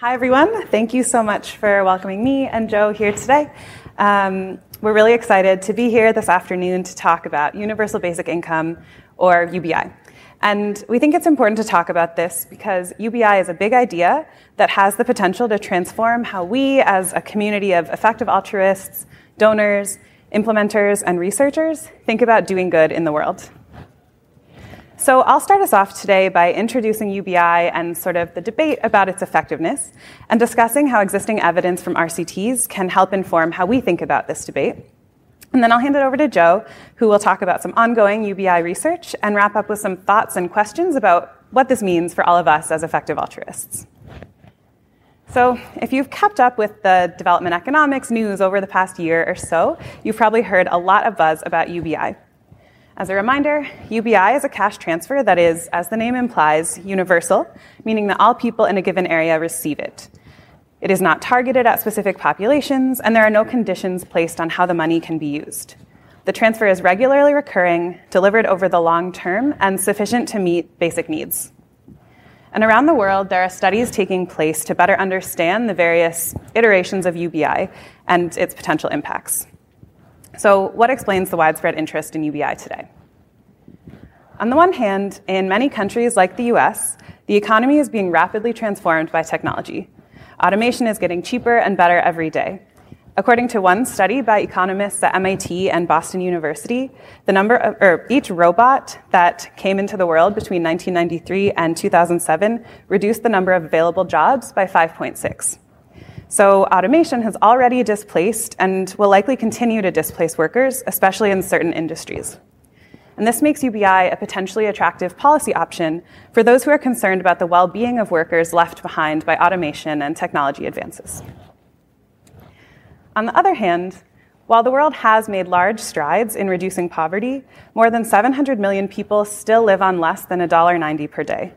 Hi, everyone. Thank you so much for welcoming me and Joe here today. Um, we're really excited to be here this afternoon to talk about Universal Basic Income, or UBI. And we think it's important to talk about this because UBI is a big idea that has the potential to transform how we, as a community of effective altruists, donors, implementers, and researchers, think about doing good in the world. So I'll start us off today by introducing UBI and sort of the debate about its effectiveness and discussing how existing evidence from RCTs can help inform how we think about this debate. And then I'll hand it over to Joe, who will talk about some ongoing UBI research and wrap up with some thoughts and questions about what this means for all of us as effective altruists. So, if you've kept up with the development economics news over the past year or so, you've probably heard a lot of buzz about UBI. As a reminder, UBI is a cash transfer that is, as the name implies, universal, meaning that all people in a given area receive it. It is not targeted at specific populations, and there are no conditions placed on how the money can be used. The transfer is regularly recurring, delivered over the long term, and sufficient to meet basic needs. And around the world, there are studies taking place to better understand the various iterations of UBI and its potential impacts. So, what explains the widespread interest in UBI today? On the one hand, in many countries like the US, the economy is being rapidly transformed by technology. Automation is getting cheaper and better every day. According to one study by economists at MIT and Boston University, the number of, or each robot that came into the world between 1993 and 2007 reduced the number of available jobs by 5.6. So automation has already displaced and will likely continue to displace workers, especially in certain industries. And this makes UBI a potentially attractive policy option for those who are concerned about the well being of workers left behind by automation and technology advances. On the other hand, while the world has made large strides in reducing poverty, more than 700 million people still live on less than $1.90 per day.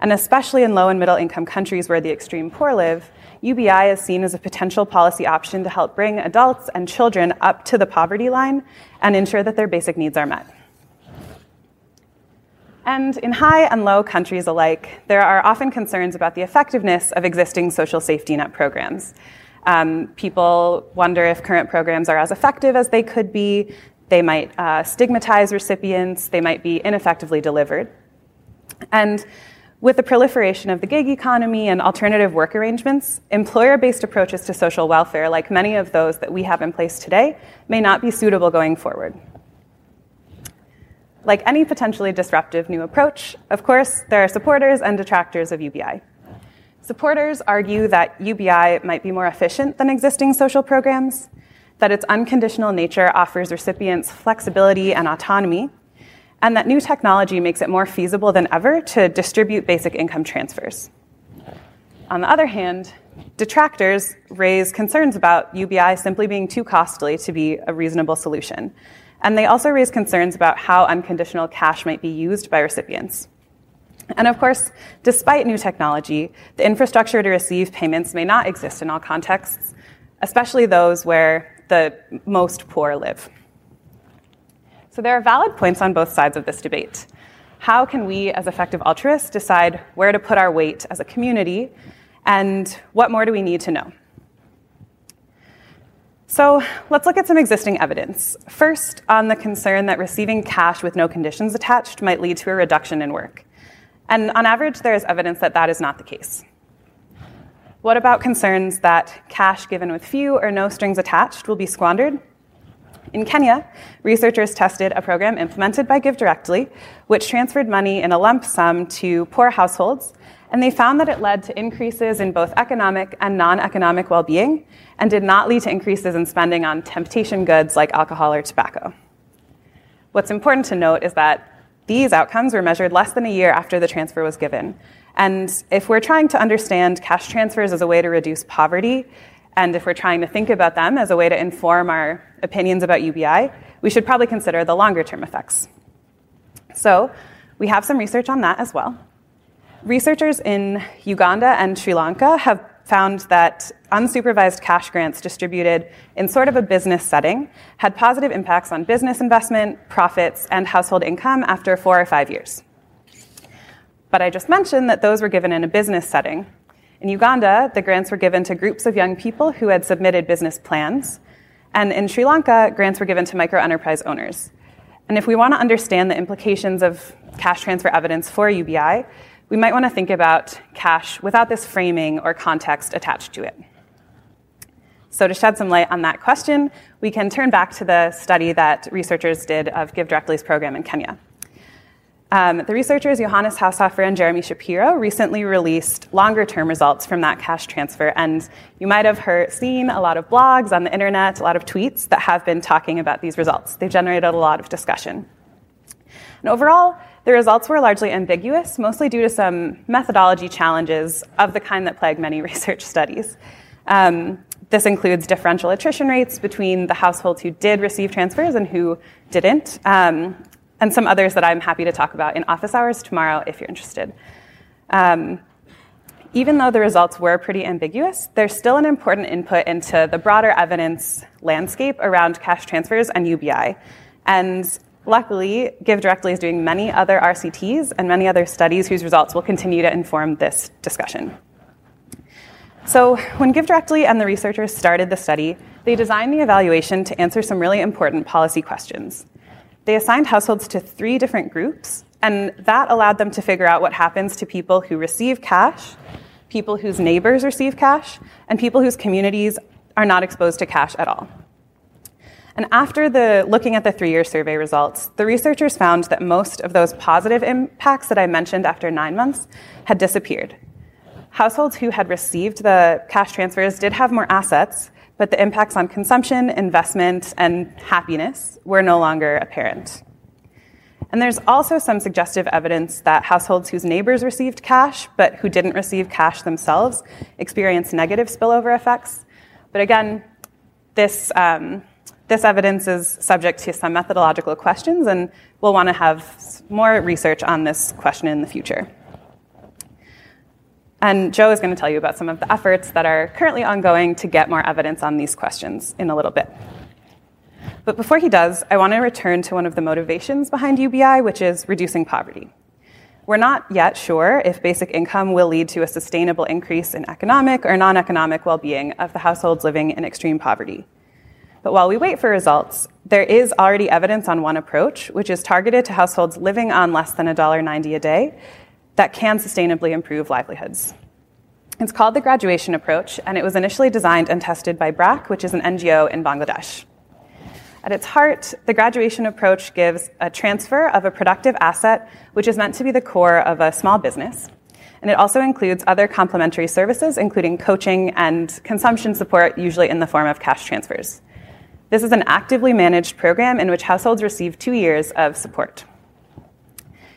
And especially in low and middle income countries where the extreme poor live, UBI is seen as a potential policy option to help bring adults and children up to the poverty line and ensure that their basic needs are met. And in high and low countries alike, there are often concerns about the effectiveness of existing social safety net programs. Um, people wonder if current programs are as effective as they could be. They might uh, stigmatize recipients, they might be ineffectively delivered. And with the proliferation of the gig economy and alternative work arrangements, employer based approaches to social welfare, like many of those that we have in place today, may not be suitable going forward. Like any potentially disruptive new approach, of course, there are supporters and detractors of UBI. Supporters argue that UBI might be more efficient than existing social programs, that its unconditional nature offers recipients flexibility and autonomy, and that new technology makes it more feasible than ever to distribute basic income transfers. On the other hand, detractors raise concerns about UBI simply being too costly to be a reasonable solution. And they also raise concerns about how unconditional cash might be used by recipients. And of course, despite new technology, the infrastructure to receive payments may not exist in all contexts, especially those where the most poor live. So there are valid points on both sides of this debate. How can we, as effective altruists, decide where to put our weight as a community, and what more do we need to know? So let's look at some existing evidence. First, on the concern that receiving cash with no conditions attached might lead to a reduction in work. And on average, there is evidence that that is not the case. What about concerns that cash given with few or no strings attached will be squandered in Kenya, researchers tested a program implemented by GiveDirectly, which transferred money in a lump sum to poor households, and they found that it led to increases in both economic and non economic well being, and did not lead to increases in spending on temptation goods like alcohol or tobacco. What's important to note is that these outcomes were measured less than a year after the transfer was given. And if we're trying to understand cash transfers as a way to reduce poverty, and if we're trying to think about them as a way to inform our opinions about UBI, we should probably consider the longer term effects. So, we have some research on that as well. Researchers in Uganda and Sri Lanka have found that unsupervised cash grants distributed in sort of a business setting had positive impacts on business investment, profits, and household income after four or five years. But I just mentioned that those were given in a business setting, In Uganda, the grants were given to groups of young people who had submitted business plans. And in Sri Lanka, grants were given to micro enterprise owners. And if we want to understand the implications of cash transfer evidence for UBI, we might want to think about cash without this framing or context attached to it. So, to shed some light on that question, we can turn back to the study that researchers did of GiveDirectly's program in Kenya. Um, the researchers Johannes Haushofer and Jeremy Shapiro recently released longer term results from that cash transfer. And you might have heard, seen a lot of blogs on the internet, a lot of tweets that have been talking about these results. They've generated a lot of discussion. And overall, the results were largely ambiguous, mostly due to some methodology challenges of the kind that plague many research studies. Um, this includes differential attrition rates between the households who did receive transfers and who didn't, um, and some others that I'm happy to talk about in office hours tomorrow if you're interested. Um, even though the results were pretty ambiguous, there's still an important input into the broader evidence landscape around cash transfers and UBI. And luckily, GiveDirectly is doing many other RCTs and many other studies whose results will continue to inform this discussion. So, when GiveDirectly and the researchers started the study, they designed the evaluation to answer some really important policy questions. They assigned households to three different groups, and that allowed them to figure out what happens to people who receive cash, people whose neighbors receive cash, and people whose communities are not exposed to cash at all. And after the, looking at the three year survey results, the researchers found that most of those positive impacts that I mentioned after nine months had disappeared. Households who had received the cash transfers did have more assets, but the impacts on consumption, investment, and happiness were no longer apparent. And there's also some suggestive evidence that households whose neighbors received cash but who didn't receive cash themselves experienced negative spillover effects. But again, this, um, this evidence is subject to some methodological questions, and we'll want to have more research on this question in the future. And Joe is going to tell you about some of the efforts that are currently ongoing to get more evidence on these questions in a little bit. But before he does, I want to return to one of the motivations behind UBI, which is reducing poverty. We're not yet sure if basic income will lead to a sustainable increase in economic or non economic well being of the households living in extreme poverty. But while we wait for results, there is already evidence on one approach, which is targeted to households living on less than $1.90 a day that can sustainably improve livelihoods. It's called the graduation approach, and it was initially designed and tested by BRAC, which is an NGO in Bangladesh. At its heart, the graduation approach gives a transfer of a productive asset, which is meant to be the core of a small business. And it also includes other complementary services, including coaching and consumption support, usually in the form of cash transfers. This is an actively managed program in which households receive two years of support.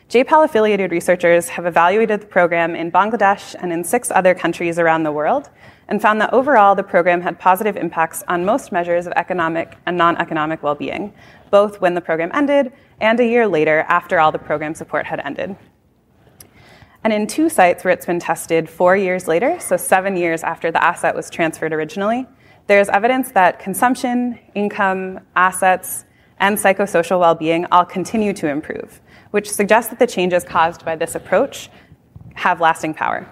JPAL affiliated researchers have evaluated the program in Bangladesh and in six other countries around the world and found that overall the program had positive impacts on most measures of economic and non economic well being, both when the program ended and a year later after all the program support had ended. And in two sites where it's been tested four years later, so seven years after the asset was transferred originally, there's evidence that consumption, income, assets, and psychosocial well being all continue to improve which suggests that the changes caused by this approach have lasting power.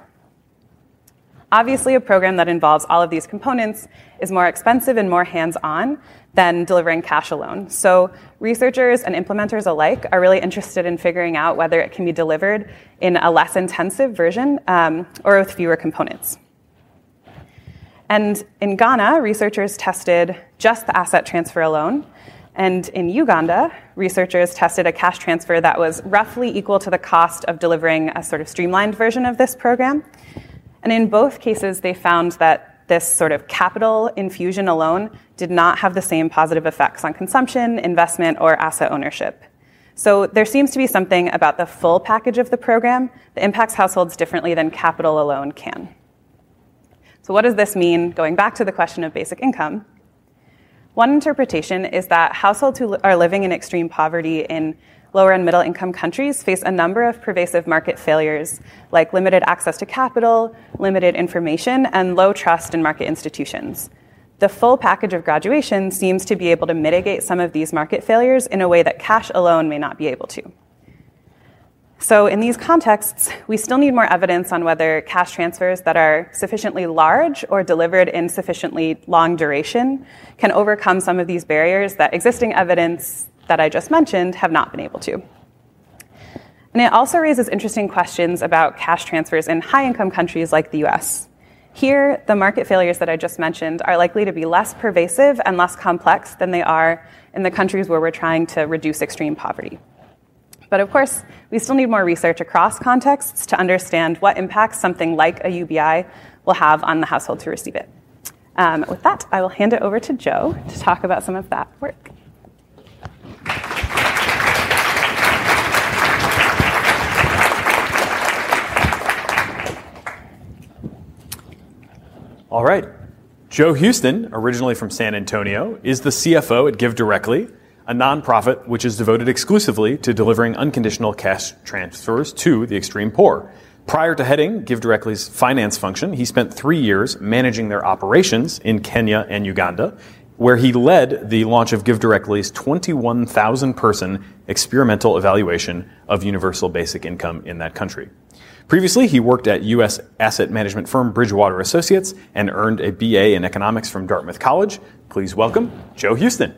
Obviously, a program that involves all of these components is more expensive and more hands on than delivering cash alone. So, researchers and implementers alike are really interested in figuring out whether it can be delivered in a less intensive version um, or with fewer components. And in Ghana, researchers tested just the asset transfer alone and in Uganda, researchers tested a cash transfer that was roughly equal to the cost of delivering a sort of streamlined version of this program. And in both cases, they found that this sort of capital infusion alone did not have the same positive effects on consumption, investment, or asset ownership. So there seems to be something about the full package of the program that impacts households differently than capital alone can. So, what does this mean, going back to the question of basic income? One interpretation is that households who are living in extreme poverty in lower and middle income countries face a number of pervasive market failures, like limited access to capital, limited information, and low trust in market institutions. The full package of graduation seems to be able to mitigate some of these market failures in a way that cash alone may not be able to. So, in these contexts, we still need more evidence on whether cash transfers that are sufficiently large or delivered in sufficiently long duration can overcome some of these barriers that existing evidence that I just mentioned have not been able to. And it also raises interesting questions about cash transfers in high income countries like the US. Here, the market failures that I just mentioned are likely to be less pervasive and less complex than they are in the countries where we're trying to reduce extreme poverty. But of course, we still need more research across contexts to understand what impacts something like a UBI will have on the household who receive it. Um, with that, I will hand it over to Joe to talk about some of that work. All right. Joe Huston, originally from San Antonio, is the CFO at Give Directly, a nonprofit which is devoted exclusively to delivering unconditional cash transfers to the extreme poor. Prior to heading Give Directly's finance function, he spent three years managing their operations in Kenya and Uganda, where he led the launch of Give Directly's 21,000 person experimental evaluation of universal basic income in that country. Previously, he worked at U.S. asset management firm Bridgewater Associates and earned a BA in economics from Dartmouth College. Please welcome Joe Huston.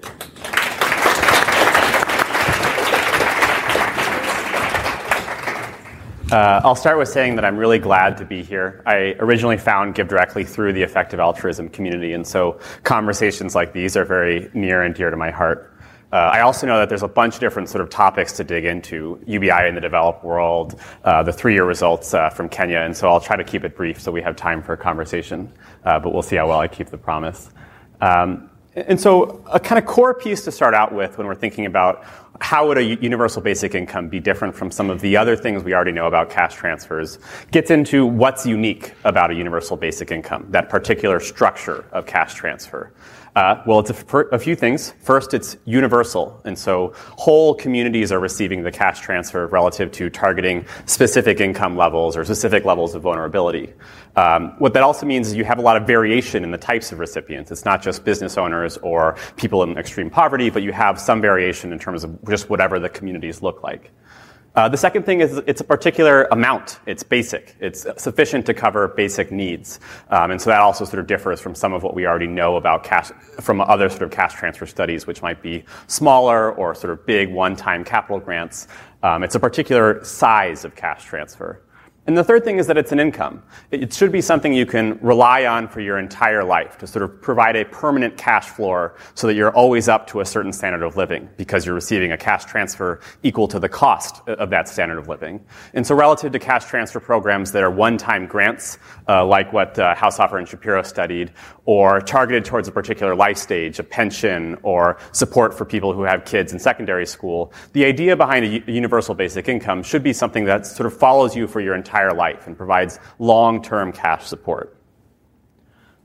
Uh, I'll start with saying that I'm really glad to be here. I originally found Give Directly through the effective altruism community, and so conversations like these are very near and dear to my heart. Uh, I also know that there's a bunch of different sort of topics to dig into UBI in the developed world, uh, the three year results uh, from Kenya, and so I'll try to keep it brief so we have time for a conversation, uh, but we'll see how well I keep the promise. Um, and so, a kind of core piece to start out with when we're thinking about how would a universal basic income be different from some of the other things we already know about cash transfers gets into what's unique about a universal basic income, that particular structure of cash transfer. Uh, well, it's a, a, few things. First, it's universal. And so whole communities are receiving the cash transfer relative to targeting specific income levels or specific levels of vulnerability. Um, what that also means is you have a lot of variation in the types of recipients. It's not just business owners or people in extreme poverty, but you have some variation in terms of just whatever the communities look like. Uh, the second thing is it's a particular amount. It's basic. It's sufficient to cover basic needs. Um, and so that also sort of differs from some of what we already know about cash, from other sort of cash transfer studies, which might be smaller or sort of big one-time capital grants. Um, it's a particular size of cash transfer. And the third thing is that it's an income. It should be something you can rely on for your entire life to sort of provide a permanent cash floor so that you're always up to a certain standard of living because you're receiving a cash transfer equal to the cost of that standard of living. And so relative to cash transfer programs that are one-time grants, uh, like what uh, Haushofer and Shapiro studied, or targeted towards a particular life stage, a pension, or support for people who have kids in secondary school, the idea behind a universal basic income should be something that sort of follows you for your entire entire life and provides long term cash support.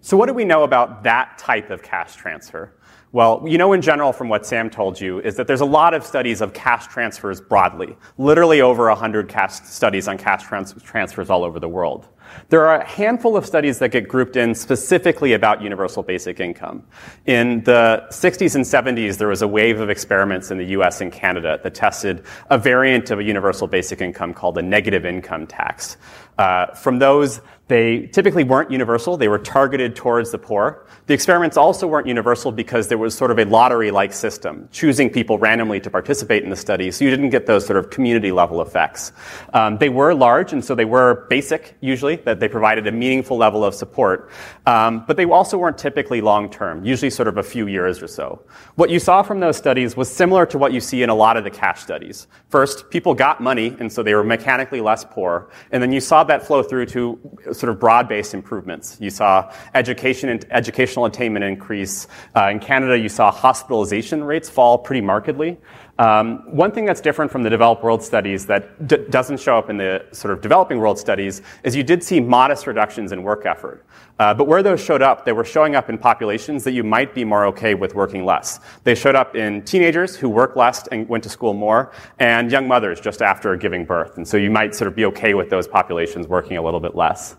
So, what do we know about that type of cash transfer? Well, you know in general from what Sam told you is that there's a lot of studies of cash transfers broadly, literally over 100 cash studies on cash trans- transfers all over the world. There are a handful of studies that get grouped in specifically about universal basic income. In the 60s and 70s, there was a wave of experiments in the US and Canada that tested a variant of a universal basic income called a negative income tax. Uh, from those, they typically weren't universal. They were targeted towards the poor. The experiments also weren't universal because there was sort of a lottery-like system, choosing people randomly to participate in the study, so you didn't get those sort of community-level effects. Um, they were large, and so they were basic, usually, that they provided a meaningful level of support. Um, but they also weren't typically long-term, usually sort of a few years or so. What you saw from those studies was similar to what you see in a lot of the cash studies. First, people got money, and so they were mechanically less poor, and then you saw that flow through to sort of broad-based improvements. You saw education and educational attainment increase. Uh, in Canada, you saw hospitalization rates fall pretty markedly. Um, one thing that's different from the developed world studies that d- doesn't show up in the sort of developing world studies is you did see modest reductions in work effort. Uh, but where those showed up, they were showing up in populations that you might be more okay with working less. They showed up in teenagers who work less and went to school more, and young mothers just after giving birth. And so you might sort of be okay with those populations working a little bit less.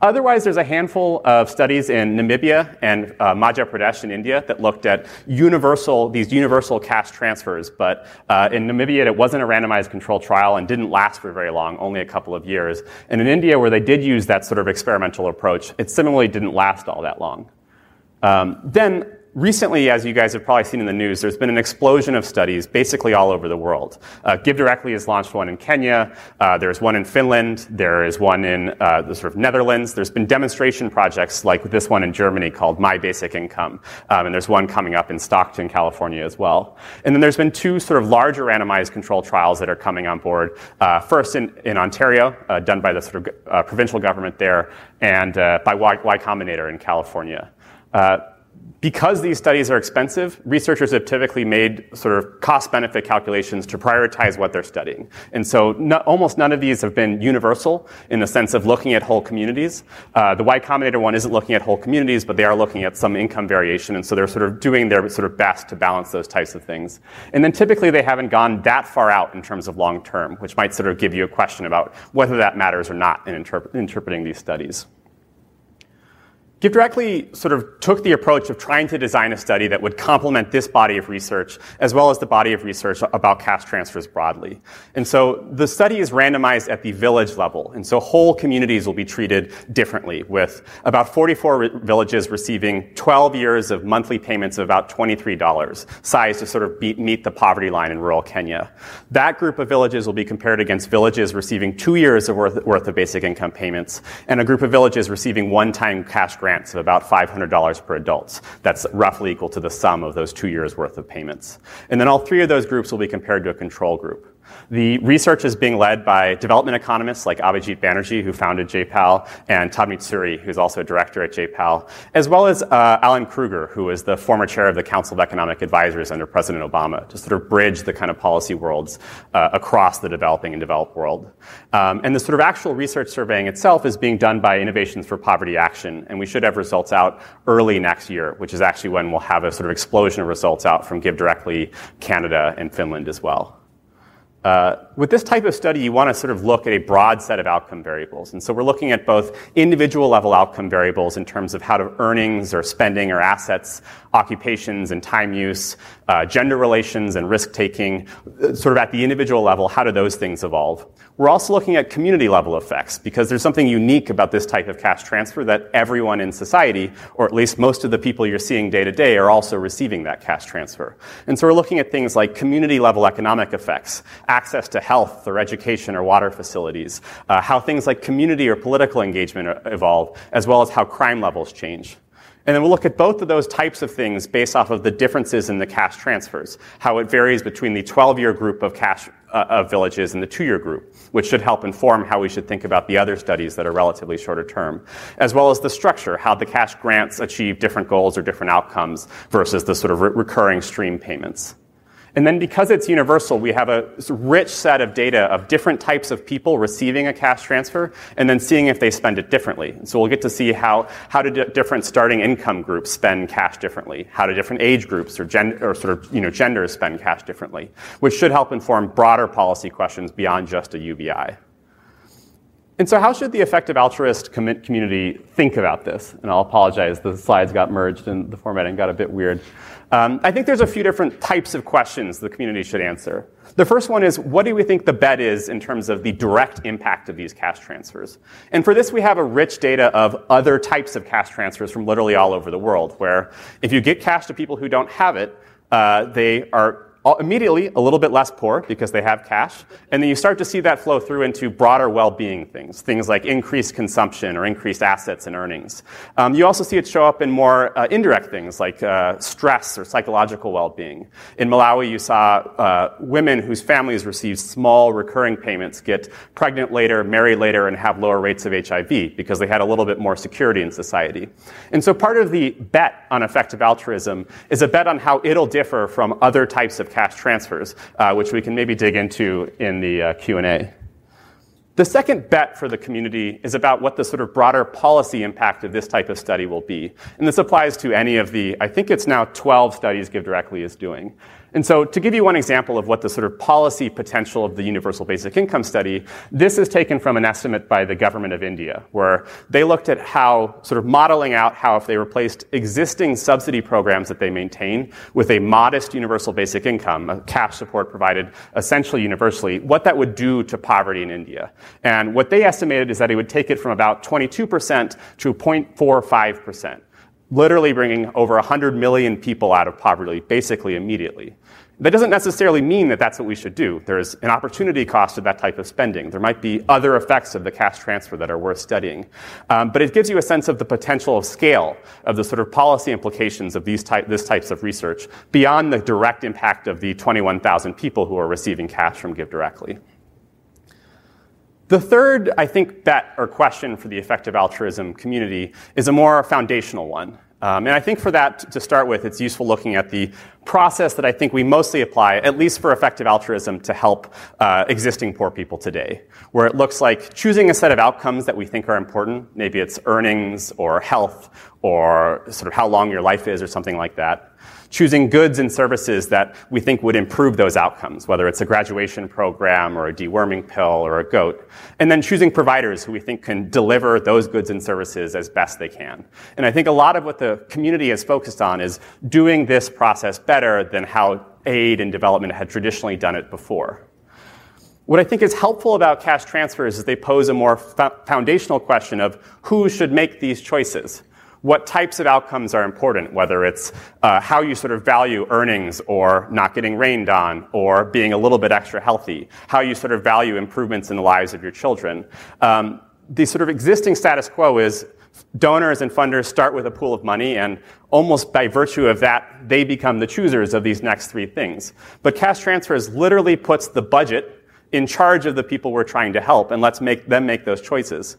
Otherwise, there's a handful of studies in Namibia and uh, Madhya Pradesh in India that looked at universal, these universal cash transfers. But uh, in Namibia, it wasn't a randomized control trial and didn't last for very long, only a couple of years. And in India, where they did use that sort of experimental approach, it similarly didn't last all that long. Um, then recently, as you guys have probably seen in the news, there's been an explosion of studies basically all over the world. Uh, has launched one in Kenya. Uh, there's one in Finland. There is one in uh, the sort of Netherlands. There's been demonstration projects like this one in Germany called My Basic Income. Um, and there's one coming up in Stockton, California as well. And then there's been two sort of larger randomized control trials that are coming on board. Uh, first in, in Ontario, uh, done by the sort of uh, provincial government there, and by y, y Combinator in California because these studies are expensive, researchers have typically made sort of cost benefit calculations to prioritize what they're studying. And so almost none of these have been universal in the sense of looking at whole communities. Uh, the Y Combinator one isn't looking at whole communities, but they are looking at some income variation. And so they're sort of doing their sort of best to balance those types of things. And then typically they haven't gone that far out in terms of long term, which might sort of give you a question about whether that matters or not in interp- interpreting these studies. Give Directly sort of took the approach of trying to design a study that would complement this body of research as well as the body of research about cash transfers broadly. And so the study is randomized at the village level. And so whole communities will be treated differently with about 44 re- villages receiving 12 years of monthly payments of about $23, sized to sort of meet the poverty line in rural Kenya. That group of villages will be compared against villages receiving two years of worth, worth of basic income payments and a group of villages receiving one-time cash grants grants of about $500 per adult. That's roughly equal to the sum of those two years' worth of payments. And then all three of those groups will be compared to a control group. The research is being led by development economists like Abhijit Banerjee, who founded JPAL, and Tavneet Suri, who's also a director at JPAL, as well as uh, Alan Krueger, who is the former chair of the Council of Economic Advisors under President Obama, to sort of bridge the kind of policy worlds uh, across the developing and developed world. Um, and the sort of actual research surveying itself is being done by Innovations for Poverty Action, and we should have results out early next year, which is actually when we'll have a sort of explosion of results out from Give Directly, Canada, and Finland as well. Uh, with this type of study, you want to sort of look at a broad set of outcome variables. And so we're looking at both individual level outcome variables in terms of how to earnings or spending or assets, occupations and time use, uh, gender relations and risk taking, uh, sort of at the individual level, how do those things evolve? We're also looking at community level effects because there's something unique about this type of cash transfer that everyone in society, or at least most of the people you're seeing day to day, are also receiving that cash transfer. And so we're looking at things like community level economic effects, access to health or education or water facilities, uh, how things like community or political engagement evolve, as well as how crime levels change. And then we'll look at both of those types of things based off of the differences in the cash transfers, how it varies between the 12 year group of cash uh, of villages and the two year group, which should help inform how we should think about the other studies that are relatively shorter term, as well as the structure, how the cash grants achieve different goals or different outcomes versus the sort of re- recurring stream payments. And then because it's universal, we have a rich set of data of different types of people receiving a cash transfer and then seeing if they spend it differently. so we'll get to see how, how do different starting income groups spend cash differently, how do different age groups or, gen- or sort of, you know, genders spend cash differently, which should help inform broader policy questions beyond just a UBI. And so, how should the effective altruist community think about this? And I'll apologize, the slides got merged and the formatting got a bit weird. Um, I think there's a few different types of questions the community should answer. The first one is what do we think the bet is in terms of the direct impact of these cash transfers? And for this, we have a rich data of other types of cash transfers from literally all over the world, where if you get cash to people who don't have it, uh, they are immediately a little bit less poor because they have cash. And then you start to see that flow through into broader well being things, things like increased consumption or increased assets and earnings. Um, you also see it show up in more uh, indirect things like uh, stress or psychological well being. In Malawi, you saw uh, women whose families received small recurring payments get pregnant later, marry later, and have lower rates of HIV because they had a little bit more security in society. And so part of the bet on effective altruism is a bet on how it'll differ from other types of cash transfers, uh, which we can maybe dig into in the uh, Q&A. The second bet for the community is about what the sort of broader policy impact of this type of study will be. And this applies to any of the, I think it's now 12 studies Give Directly is doing. And so, to give you one example of what the sort of policy potential of the universal basic income study, this is taken from an estimate by the government of India, where they looked at how, sort of modeling out how if they replaced existing subsidy programs that they maintain with a modest universal basic income, a cash support provided essentially universally, what that would do to poverty in India. And what they estimated is that it would take it from about 22% to 0.45% literally bringing over 100 million people out of poverty basically immediately. That doesn't necessarily mean that that's what we should do. There's an opportunity cost of that type of spending. There might be other effects of the cash transfer that are worth studying. Um, but it gives you a sense of the potential of scale of the sort of policy implications of these type, this types of research beyond the direct impact of the 21,000 people who are receiving cash from Give Directly. The third, I think, bet or question for the effective altruism community is a more foundational one. Um, and I think for that, to start with, it's useful looking at the process that I think we mostly apply, at least for effective altruism, to help uh, existing poor people today, where it looks like choosing a set of outcomes that we think are important. Maybe it's earnings or health or sort of how long your life is or something like that choosing goods and services that we think would improve those outcomes, whether it's a graduation program or a deworming pill or a goat, and then choosing providers who we think can deliver those goods and services as best they can. And I think a lot of what the community is focused on is doing this process better than how aid and development had traditionally done it before. What I think is helpful about cash transfers is they pose a more foundational question of who should make these choices what types of outcomes are important, whether it's uh, how you sort of value earnings or not getting rained on or being a little bit extra healthy, how you sort of value improvements in the lives of your children. Um, the sort of existing status quo is donors and funders start with a pool of money, and almost by virtue of that, they become the choosers of these next three things. But cash transfers literally puts the budget in charge of the people we're trying to help and lets make them make those choices.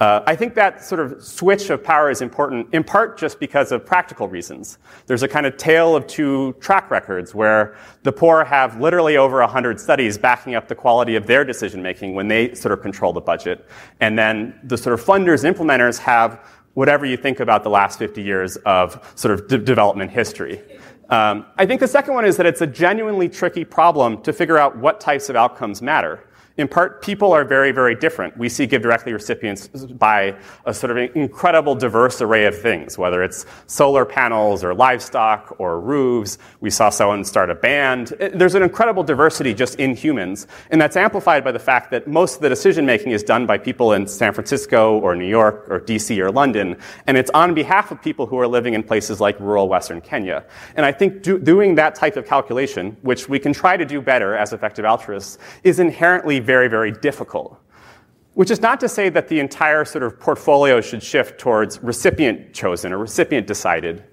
Uh, I think that sort of switch of power is important, in part just because of practical reasons. There's a kind of tale of two track records where the poor have literally over 100 studies backing up the quality of their decision making when they sort of control the budget. And then the sort of funders and implementers have whatever you think about the last 50 years of sort of de- development history. Um, I think the second one is that it's a genuinely tricky problem to figure out what types of outcomes matter in part, people are very, very different. We see Give Directly recipients buy a sort of incredible diverse array of things, whether it's solar panels or livestock or roofs. We saw someone start a band. Uh, there's an incredible diversity just in humans, and that's amplified by the fact that most of the decision making is done by people in San Francisco or New York or DC or London, and it's on behalf of people who are living in places like rural Western Kenya. And I think do, doing that type of calculation, which we can try to do better as effective altruists, is inherently very, very difficult. Which is not to say that the entire sort of portfolio should shift towards recipient chosen or recipient decided,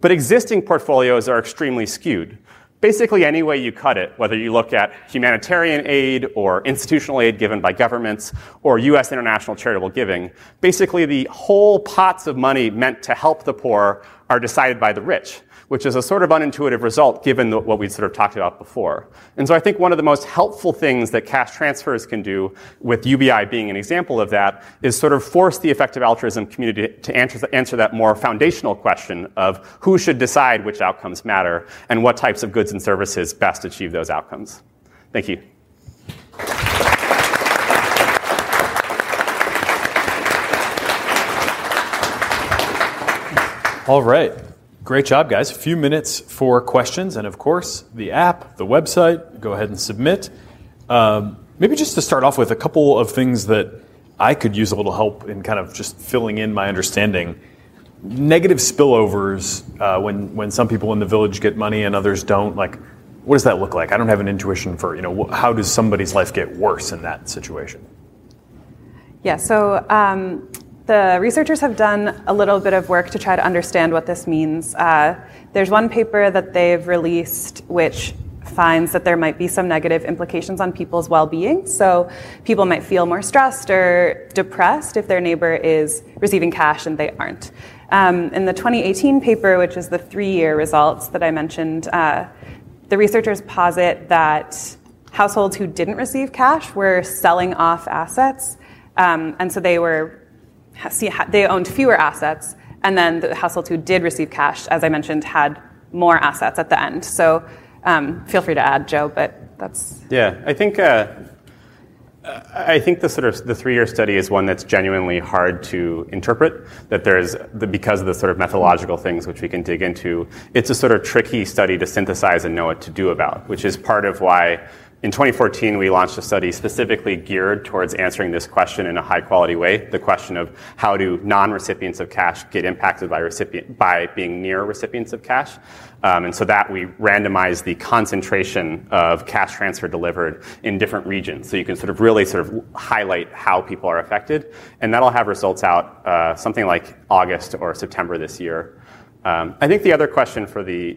but existing portfolios are extremely skewed. Basically, any way you cut it, whether you look at humanitarian aid or institutional aid given by governments or US international charitable giving, basically the whole pots of money meant to help the poor are decided by the rich which is a sort of unintuitive result given the, what we sort of talked about before. And so I think one of the most helpful things that cash transfers can do, with UBI being an example of that, is sort of force the effective altruism community to answer, answer that more foundational question of who should decide which outcomes matter and what types of goods and services best achieve those outcomes. Thank you. All right. Great job, guys. A few minutes for questions, and of course, the app, the website. Go ahead and submit. Um, maybe just to start off with a couple of things that I could use a little help in kind of just filling in my understanding. Negative spillovers uh, when when some people in the village get money and others don't. Like, what does that look like? I don't have an intuition for you know how does somebody's life get worse in that situation. Yeah. So um, the researchers have done a little bit of work to try to understand what this means. Uh, there's one paper that they've released which finds that there might be some negative implications on people's well being. So people might feel more stressed or depressed if their neighbor is receiving cash and they aren't. Um, in the 2018 paper, which is the three year results that I mentioned, uh, the researchers posit that households who didn't receive cash were selling off assets. Um, and so they were they owned fewer assets, and then the households who did receive cash, as I mentioned, had more assets at the end. So Um, feel free to add, Joe, but that's. Yeah, I think. Uh, I think the sort of the three-year study is one that's genuinely hard to interpret. That there's the, because of the sort of methodological things which we can dig into. It's a sort of tricky study to synthesize and know what to do about, which is part of why in 2014, we launched a study specifically geared towards answering this question in a high quality way the question of how do non recipients of cash get impacted by, recipient, by being near recipients of cash. Um, and so that we randomized the concentration of cash transfer delivered in different regions. So you can sort of really sort of highlight how people are affected. And that'll have results out uh, something like August or September this year. Um, I think the other question for the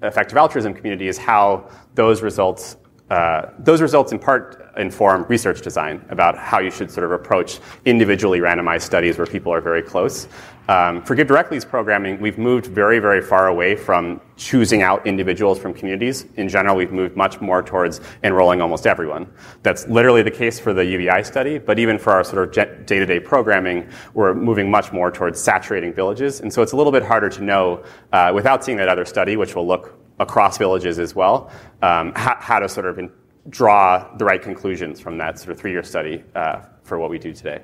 effective altruism community is how those results uh, those results in part inform research design about how you should sort of approach individually randomized studies where people are very close. Um, for Give Directly's programming, we've moved very, very far away from choosing out individuals from communities. In general, we've moved much more towards enrolling almost everyone. That's literally the case for the UBI study, but even for our sort of day to day programming, we're moving much more towards saturating villages. And so it's a little bit harder to know uh, without seeing that other study, which will look across villages as well, um, how, how, to sort of draw the right conclusions from that sort of three-year study uh, for what we do today.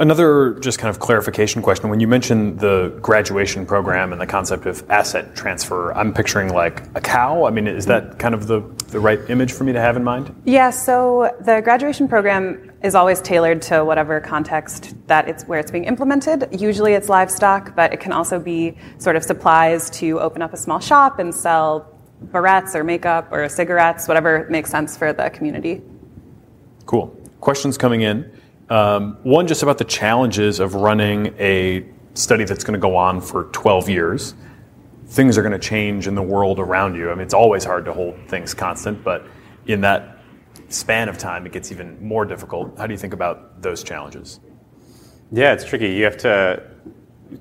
Another just kind of clarification question. When you mentioned the graduation program and the concept of asset transfer, I'm picturing like a cow. I mean, is that kind of the, the right image for me to have in mind? Yeah, so the graduation program is always tailored to whatever context that it's where it's being implemented. Usually it's livestock, but it can also be sort of supplies to open up a small shop and sell barrettes or makeup or cigarettes, whatever makes sense for the community. Cool. Questions coming in. Um, one, just about the challenges of running a study that's going to go on for 12 years. Things are going to change in the world around you. I mean, it's always hard to hold things constant, but in that span of time, it gets even more difficult. How do you think about those challenges? Yeah, it's tricky. You have to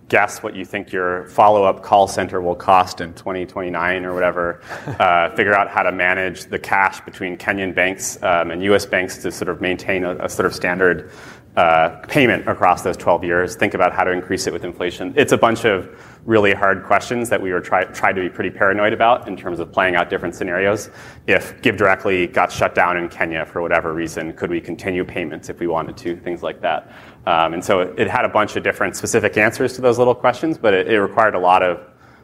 guess what you think your follow-up call center will cost in 2029 or whatever. Uh, figure out how to manage the cash between Kenyan banks um, and U.S. banks to sort of maintain a, a sort of standard uh, payment across those 12 years. Think about how to increase it with inflation. It's a bunch of really hard questions that we were try, tried to be pretty paranoid about in terms of playing out different scenarios. If Give Directly got shut down in Kenya for whatever reason, could we continue payments if we wanted to? Things like that. Um, and so it, it, had a bunch of different specific answers to those little questions, but it, it required a lot of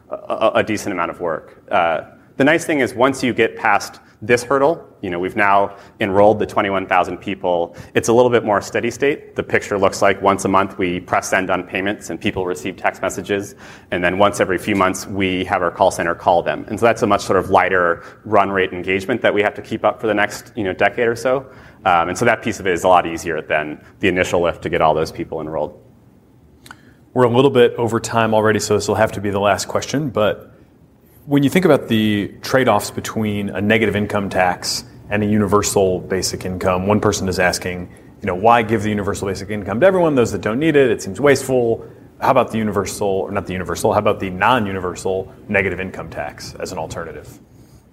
a, a, decent amount of work. Uh, the nice thing is once you get past this hurdle, you know, we've now enrolled the 21,000 people. It's a little bit more steady state. The picture looks like once a month we press send on payments and people receive text messages. And then once every few months we have our call center call them. And so that's a much sort of lighter run rate engagement that we have to keep up for the next, you know, decade or so. Um, and so that piece of it is a lot easier than the initial lift to get all those people enrolled. We're a little bit over time already, so this will have to be the last question. But when you think about the trade offs between a negative income tax and a universal basic income, one person is asking, you know, why give the universal basic income to everyone, those that don't need it? It seems wasteful. How about the universal, or not the universal, how about the non universal negative income tax as an alternative?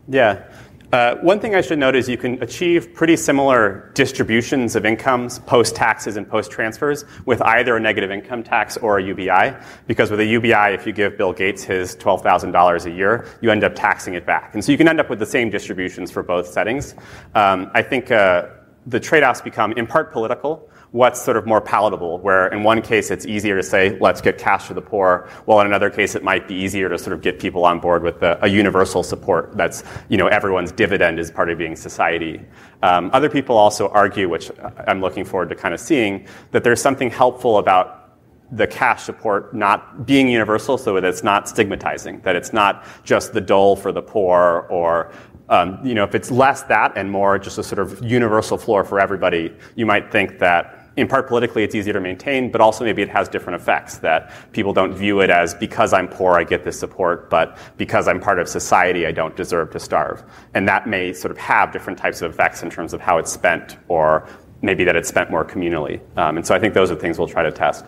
Yeah. Uh, one thing I should note is you can achieve pretty similar distributions of incomes post taxes and post transfers with either a negative income tax or a UBI. Because with a UBI, if you give Bill Gates his $12,000 a year, you end up taxing it back. And so you can end up with the same distributions for both settings. Um, I think uh, the trade offs become in part political what's sort of more palatable, where in one case it's easier to say, let's get cash to the poor, while in another case it might be easier to sort of get people on board with a, a universal support that's, you know, everyone's dividend is part of being society. Um, other people also argue, which I'm looking forward to kind of seeing, that there's something helpful about the cash support not being universal so that it's not stigmatizing, that it's not just the dole for the poor or um, you know, if it's less that and more just a sort of universal floor for everybody, you might think that in part politically it's easier to maintain, but also maybe it has different effects that people don't view it as because I'm poor I get this support, but because I'm part of society I don't deserve to starve. And that may sort of have different types of effects in terms of how it's spent or maybe that it's spent more communally. Um, and so I think those are things we'll try to test.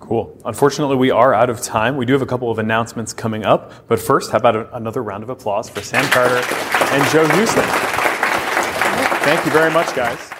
Cool. Unfortunately, we are out of time. We do have a couple of announcements coming up. But first, how about a, another round of applause for Sam Carter and Joe Huston? Thank you very much, guys.